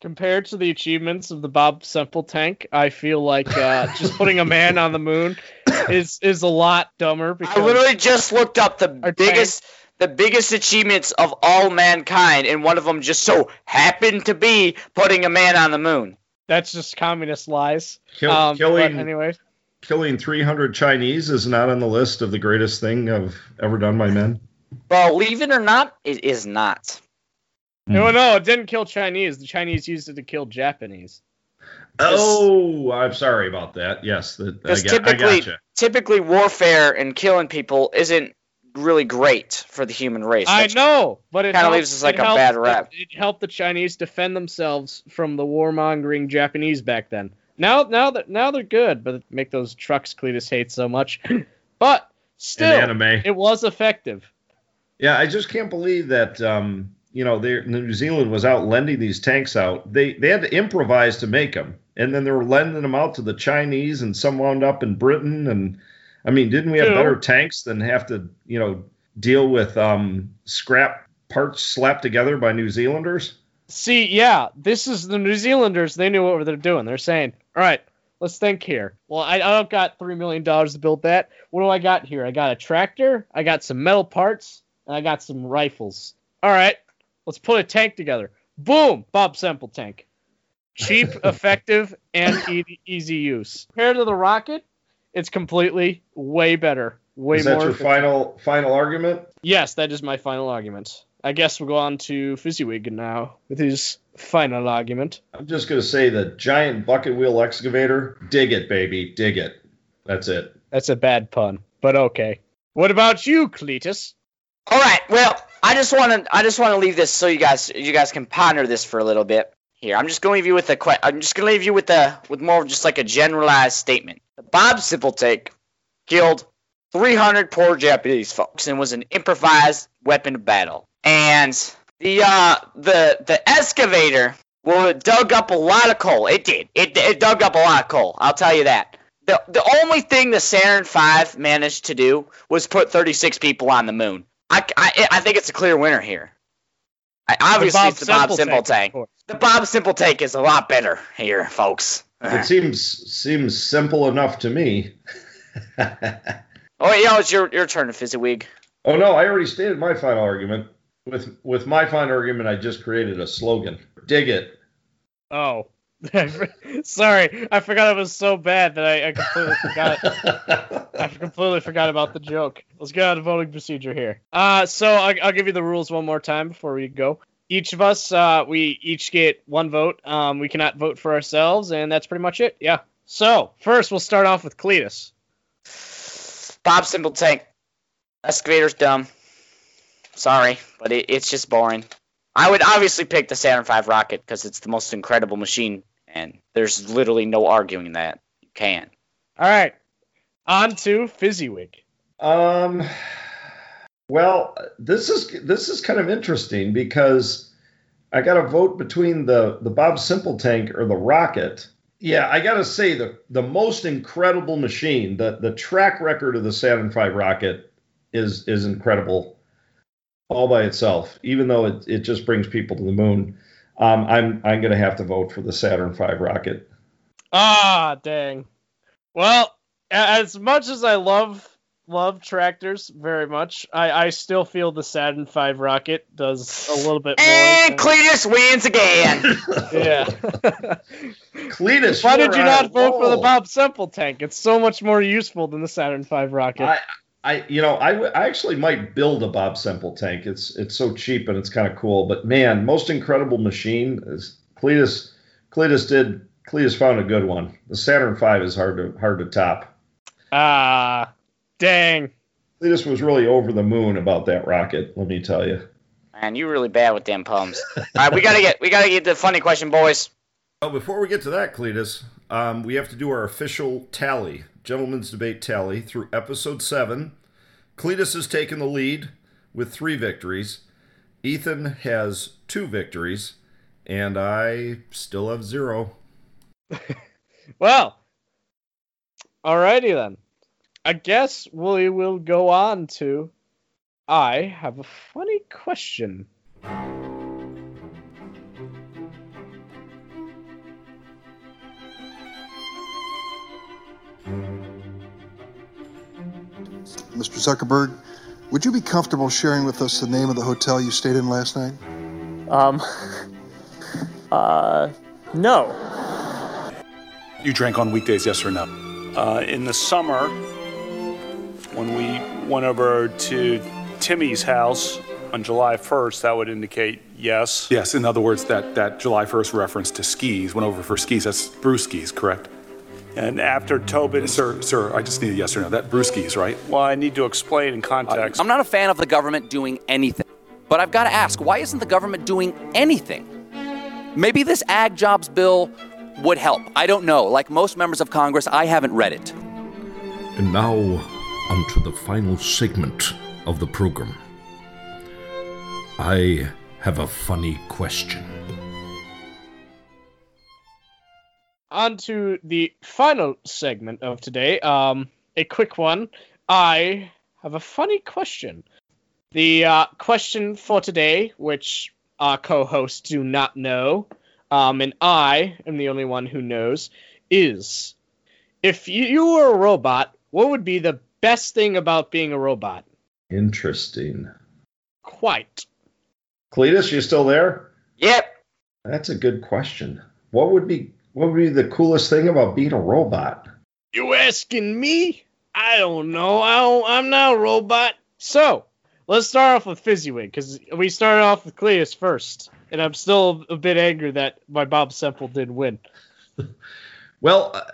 Compared to the achievements of the Bob Semple tank, I feel like uh, just putting a man on the moon is is a lot dumber. Because I literally just looked up the Our biggest, the biggest achievements of all mankind, and one of them just so happened to be putting a man on the moon. that's just communist lies. Kill, Um, killing, anyway, killing 300 Chinese is not on the list of the greatest thing I've ever done by men. Well, believe it or not, it is not. No, no, it didn't kill Chinese. The Chinese used it to kill Japanese. Oh, I'm sorry about that. Yes, that, I, Because got, I typically, gotcha. typically warfare and killing people isn't really great for the human race. I know, but it Kinda leaves us like it a helped- bad rap. It, it helped the Chinese defend themselves from the warmongering Japanese back then. Now, now that now they're good, but make those trucks Cletus hates so much. but still, anime. it was effective. Yeah, I just can't believe that um, you know New Zealand was out lending these tanks out. They they had to improvise to make them, and then they were lending them out to the Chinese, and some wound up in Britain. And I mean, didn't we have True. better tanks than have to you know deal with um, scrap parts slapped together by New Zealanders? See, yeah, this is the New Zealanders. They knew what they're doing. They're saying, "All right, let's think here. Well, I, I don't got three million dollars to build that. What do I got here? I got a tractor. I got some metal parts, and I got some rifles. All right, let's put a tank together. Boom, Bob Semple tank. Cheap, effective, and e- easy use. Compared to the rocket, it's completely way better. Way more. Is that more. your efficient. final final argument? Yes, that is my final argument. I guess we'll go on to Fizzywig now with his final argument. I'm just gonna say the giant bucket wheel excavator. Dig it, baby, dig it. That's it. That's a bad pun, but okay. What about you, Cletus? All right. Well, I just want to I just want to leave this so you guys you guys can ponder this for a little bit. Here, I'm just going to leave you with a I'm just going to leave you with a with more of just like a generalized statement. The Bob Semple killed 300 poor Japanese folks and was an improvised weapon of battle. And the uh the the excavator well it dug up a lot of coal. It did. It it dug up a lot of coal. I'll tell you that. The the only thing the Saturn V managed to do was put 36 people on the moon. I, I, I think it's a clear winner here. I, obviously, Bob it's the Bob Semple Simple tank, of tank. course. The Bob Semple take is a lot better here, folks. It seems seems simple enough to me. Oh, yeah, it's your your turn, Fizzyweeg. Oh no, I already stated my final argument. With with my final argument, I just created a slogan. Dig it. Oh. Sorry, I forgot it was so bad that I, I completely forgot. I completely forgot about the joke. Let's get on to voting procedure here. Uh, so I'll, I'll give you the rules one more time before we go. Each of us, uh, we each get one vote. Um, we cannot vote for ourselves, and that's pretty much it. Yeah. So first, we'll start off with Cletus. Bob Semple tank. Excavator's dumb. Sorry, but it, it's just boring. I would obviously pick the Saturn V rocket because it's the most incredible machine, and there's literally no arguing that. You can't. All right. On to Fizzywick. Um, well, this is this is kind of interesting because I got to vote between the the Bob Semple tank or the rocket. Yeah, I got to say the the most incredible machine, the the track record of the Saturn V rocket is is incredible all by itself. Even though it it just brings people to the moon, um, I'm I'm going to have to vote for the Saturn V rocket. Ah, dang. Well, as much as I love love tractors very much, I, I still feel the Saturn V rocket does a little bit more. And than- Cletus wins again. yeah. Cletus, Why did you not a vote for the. Bob Semple tank? It's so much more useful than the Saturn V rocket. I, I, you know, I, w- I actually might build a Bob Semple tank. It's it's so cheap and it's kind of cool. But man, most incredible machine is Cletus. Cletus did. Cletus found a good one. The Saturn V is hard to hard to top. Ah, dang. Cletus was really over the moon about that rocket. Let me tell you. Man, you're really bad with them poems. All right, we gotta get we gotta get the funny question, boys. Well, before we get to that, Cletus, um, we have to do our official tally, gentlemen's debate tally through episode seven. Cletus has taken the lead with three victories. Ethan has two victories, and I still have zero. Well, alrighty then. I guess we will go on to. I have a funny question. Mr. Zuckerberg, would you be comfortable sharing with us the name of the hotel you stayed in last night? Um. Uh. No. You drank on weekdays, yes or no? Uh, in the summer, when we went over to Timmy's house on July 1st, that would indicate yes. Yes, in other words, that, that July 1st reference to skis, went over for skis, that's brew skis, correct? And after Tobin. Sir, sir, I just need a yes or no. That brewskis, right? Well, I need to explain in context. I'm not a fan of the government doing anything. But I've got to ask, why isn't the government doing anything? Maybe this ag jobs bill would help. I don't know. Like most members of Congress, I haven't read it. And now, onto the final segment of the program. I have a funny question. On to the final segment of today. Um, a quick one. I have a funny question. The uh, question for today, which our co-hosts do not know, um, and I am the only one who knows, is if you, you were a robot, what would be the best thing about being a robot? Interesting. Quite. Cletus, you still there? Yep. That's a good question. What would be what would be the coolest thing about being a robot? You asking me? I don't know. I don't, I'm not a robot. So, let's start off with Fizzywig, because we started off with Cletus first. And I'm still a bit angry that my Bob Semple didn't win. Well, uh,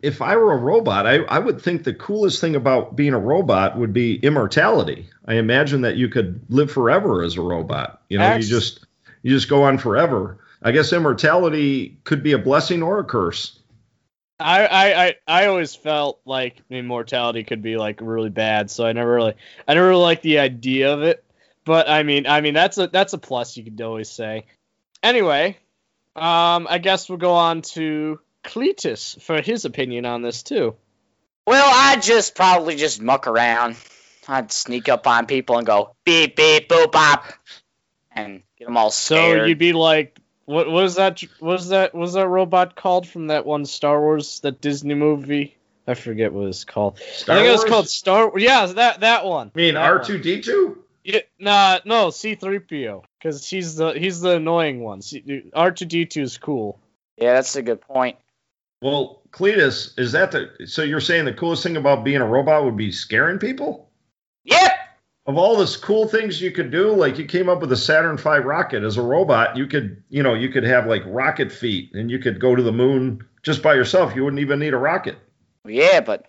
if I were a robot, I, I would think the coolest thing about being a robot would be immortality. I imagine that you could live forever as a robot. You know, you just you just go on forever. I guess immortality could be a blessing or a curse. I, I, I, I always felt like immortality could be like really bad, so I never really I never really liked the idea of it. But I mean I mean that's a that's a plus you could always say. Anyway, um I guess we'll go on to Cletus for his opinion on this too. Well, I just probably just muck around. I'd sneak up on people and go beep beep boop bop, and get them all scared. So you'd be like, what was that? Was that? Was that robot called from that one Star Wars, that Disney movie? I forget what it's called. Star I think it was called Star. Yeah, that that one. I mean R two D two? Yeah, nah, no, C3PO, because he's the he's the annoying one. R two D two is cool. yeah, that's a good point. Well, Cletus, is that the? So you're saying the coolest thing about being a robot would be scaring people? Of all this cool things you could do, like you came up with a Saturn V rocket as a robot, you could, you know, you could have like rocket feet, and you could go to the moon just by yourself. You wouldn't even need a rocket. Yeah, but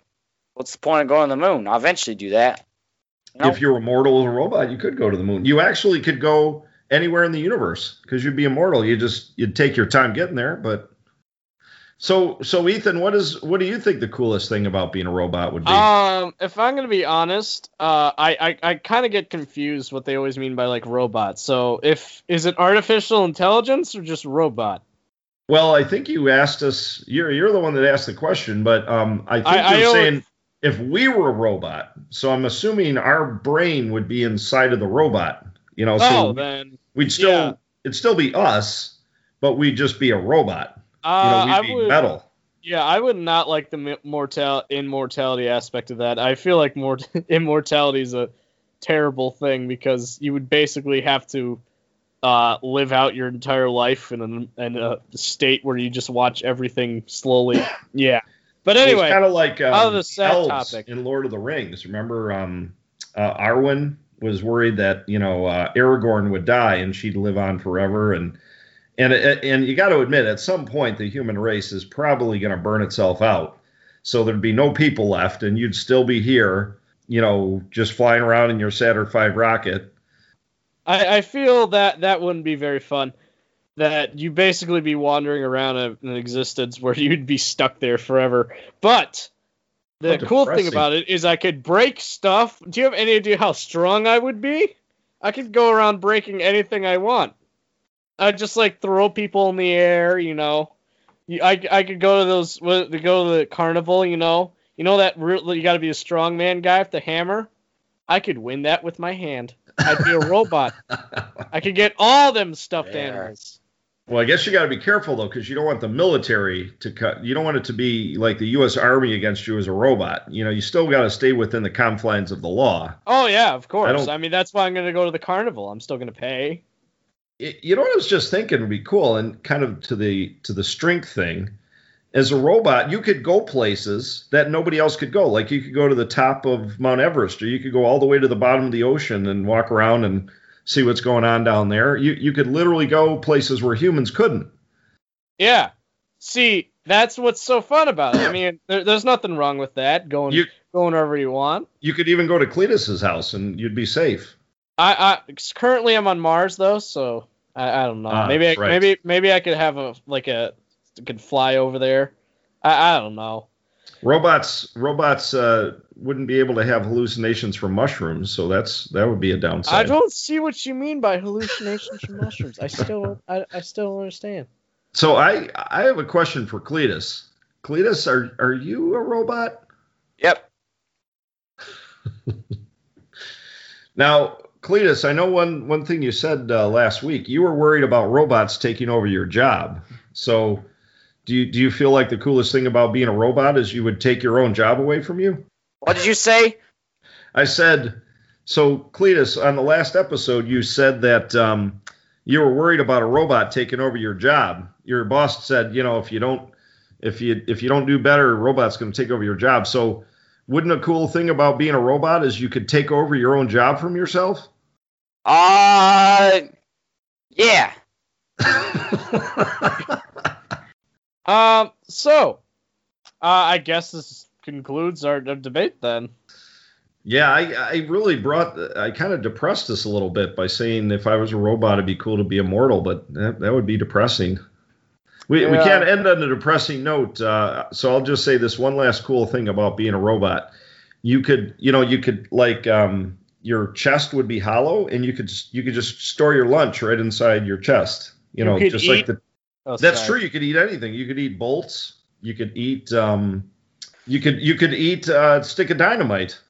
what's the point of going to the moon? I'll eventually do that. You know? If you're immortal as a robot, you could go to the moon. You actually could go anywhere in the universe because you'd be immortal. You just you'd take your time getting there. But so so Ethan, what is what do you think the coolest thing about being a robot would be? Um, if I'm gonna be honest, uh, I I, I kind of get confused what they always mean by like robot. So if is it artificial intelligence or just robot? well, I think you asked us. You're you're the one that asked the question, but um, I think I- I you're always- saying if we were a robot. So I'm assuming our brain would be inside of the robot. You know, so oh, then we'd still yeah. it'd still be us, but we'd just be a robot. Uh, you know, we'd be would. metal. Yeah, I would not like the mortal immortality aspect of that. I feel like mort- immortality is a terrible thing because you would basically have to uh, live out your entire life in a, in a state where you just watch everything slowly. yeah, but anyway, kind of like um, out of the sad elves topic. in Lord of the Rings. Remember, um, uh, Arwen was worried that you know uh, Aragorn would die and she'd live on forever, and and and you got to admit, at some point, the human race is probably going to burn itself out. So there'd be no people left, and you'd still be here, you know, just flying around in your Saturn V rocket. I, I feel that that wouldn't be very fun. That you basically be wandering around a, an existence where you'd be stuck there forever. But the cool thing about it is I could break stuff. Do you have any idea how strong I would be? I could go around breaking anything I want. I'd just like throw people in the air, you know. I, I could go to those to go to the carnival, you know. You know that you got to be a strong man guy with the hammer. I could win that with my hand. I'd be a robot. I could get all them stuffed animals. Well, I guess you got to be careful though, because you don't want the military to cut. You don't want it to be like the U.S. Army against you as a robot. You know, you still got to stay within the confines of the law. Oh yeah, of course. don't- I, mean, that's why I'm gonna go to the carnival. I'm still gonna pay. Y- You know what I was just thinking would be cool, and kind of to the to the strength thing. As a robot, you could go places that nobody else could go. Like you could go to the top of Mount Everest, or you could go all the way to the bottom of the ocean and walk around and see what's going on down there. You you could literally go places where humans couldn't. Yeah. See, that's what's so fun about it. I mean, there, there's nothing wrong with that. Going You- going wherever you want. You could even go to Cletus's house and you'd be safe. I, I currently I'm on Mars though, so I, I don't know. Ah, maybe I, right. maybe maybe I could have a like a could fly over there. I, I don't know. Robots robots uh, wouldn't be able to have hallucinations from mushrooms, so that's that would be a downside. I don't see what you mean by hallucinations from mushrooms. I still I, I still don't understand. So I I have a question for Cletus. Cletus, are are you a robot? Yep. Now, Cletus, I know one one thing you said uh, last week. You were worried about robots taking over your job. So, do you do you feel like the coolest thing about being a robot is you would take your own job away from you? What did you say? I said, so Cletus, on the last episode, you said that um, you were worried about a robot taking over your job. Your boss said, you know, if you don't, if you if you don't do better, a robot's going to take over your job. So, wouldn't a cool thing about being a robot is you could take over your own job from yourself? Uh, yeah. Um. So, uh, I guess this concludes our, our debate then. Yeah, I, I really brought, I kind of depressed this a little bit by saying if I was a robot, it'd be cool to be immortal, but that, that would be depressing. We, we can't end on a depressing note. Uh, so I'll just say this one last cool thing about being a robot. You could, you know, you could like, um, your chest would be hollow and you could, just- you could just store your lunch right inside your chest. You, You know, just like the, Oh, that's sorry. true. You could eat anything. You could eat bolts. You could eat, um, you could, you could eat, uh, stick of dynamite.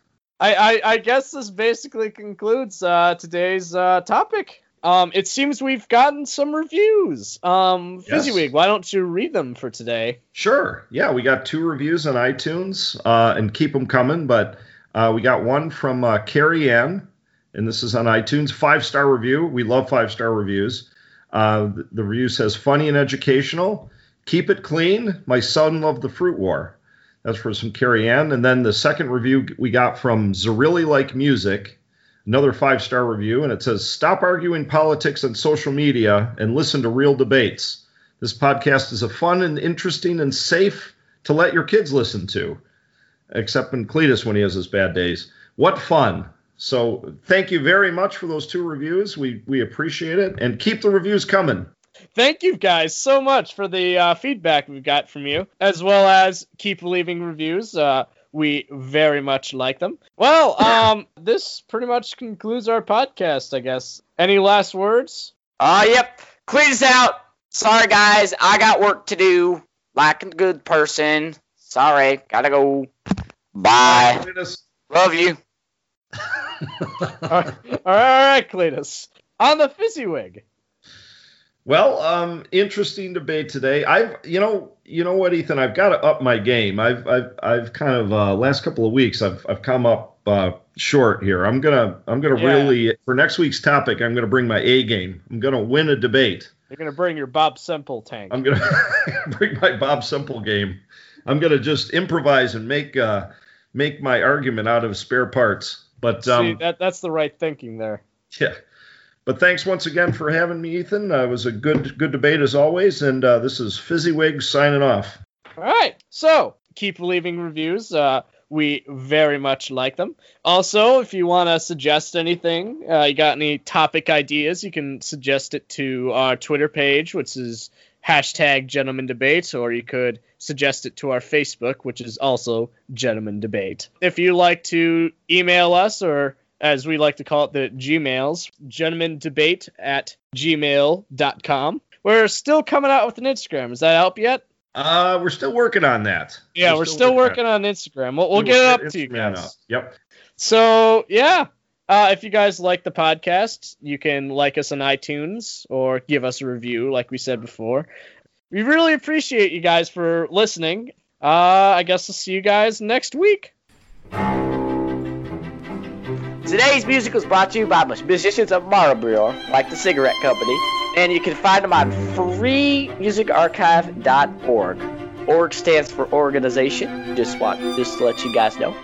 I, I, I guess this basically concludes uh, today's uh, topic. Um, it seems we've gotten some reviews. Um, Yes. Fizzywig, why don't you read them for today? Sure. Yeah, we got two reviews on iTunes, uh, and keep them coming. But uh, we got one from uh, Carrie Ann, and this is on iTunes. Five star review. We love five star reviews. Uh, the, the review says funny and educational. Keep it clean. My son loved the fruit war. That's for some Carrie Ann. And then the second review we got from Zerilli Like Music, another five star review, and it says stop arguing politics on social media and listen to real debates. This podcast is a fun and interesting and safe to let your kids listen to, except in Cletus when he has his bad days. What fun! So thank you very much for those two reviews. We we appreciate it, and keep the reviews coming. Thank you guys so much for the uh, feedback we've got from you, as well as keep leaving reviews. Uh, we very much like them. Well, um, this pretty much concludes our podcast, I guess. Any last words? Uh, yep. Cletus out. Sorry, guys. I got work to do. Like a good person. Sorry. Gotta go. Bye. Love you. all right, all right, Cletus. On the Fizzywig. Well, um, interesting debate today. I've, you know, you know what, Ethan, I've got to up my game. I've, I've, I've kind of uh, last couple of weeks, I've, I've come up uh, short here. I'm gonna, I'm gonna Yeah. really for next week's topic. I'm gonna bring my A game. I'm gonna win a debate. You're gonna bring your Bob Semple tank. I'm gonna bring my Bob Semple game. I'm gonna just improvise and make, uh, make my argument out of spare parts. But um, See, that that's the right thinking there. yeah. But thanks once again for having me, Ethan. Uh, it was a good good debate as always. And uh, this is Fizzywig signing off. All right. So keep leaving reviews. Uh, we very much like them. Also, if you want to suggest anything, uh, you got any topic ideas, you can suggest it to our Twitter page, which is hashtag Gentleman Debate, or you could suggest it to our Facebook, which is also Gentleman Debate. If you like to email us, or as we like to call it, the Gmails, Gentleman Debate at gmail.com. We're still coming out with an Instagram. Is that out yet? Uh, we're still working on that. Yeah, we're, still, working on Instagram. We'll, we'll get it up to you guys. up. Yep. So yeah, uh, if you guys like the podcast, you can like us on iTunes or give us a review, like we said before. We really appreciate you guys for listening. Uh, I guess I'll see you guys next week. Today's music was brought to you by musicians of Marlboro, like the cigarette company, and you can find them on freemusicarchive.org. Org stands for organization. Just want just to let you guys know.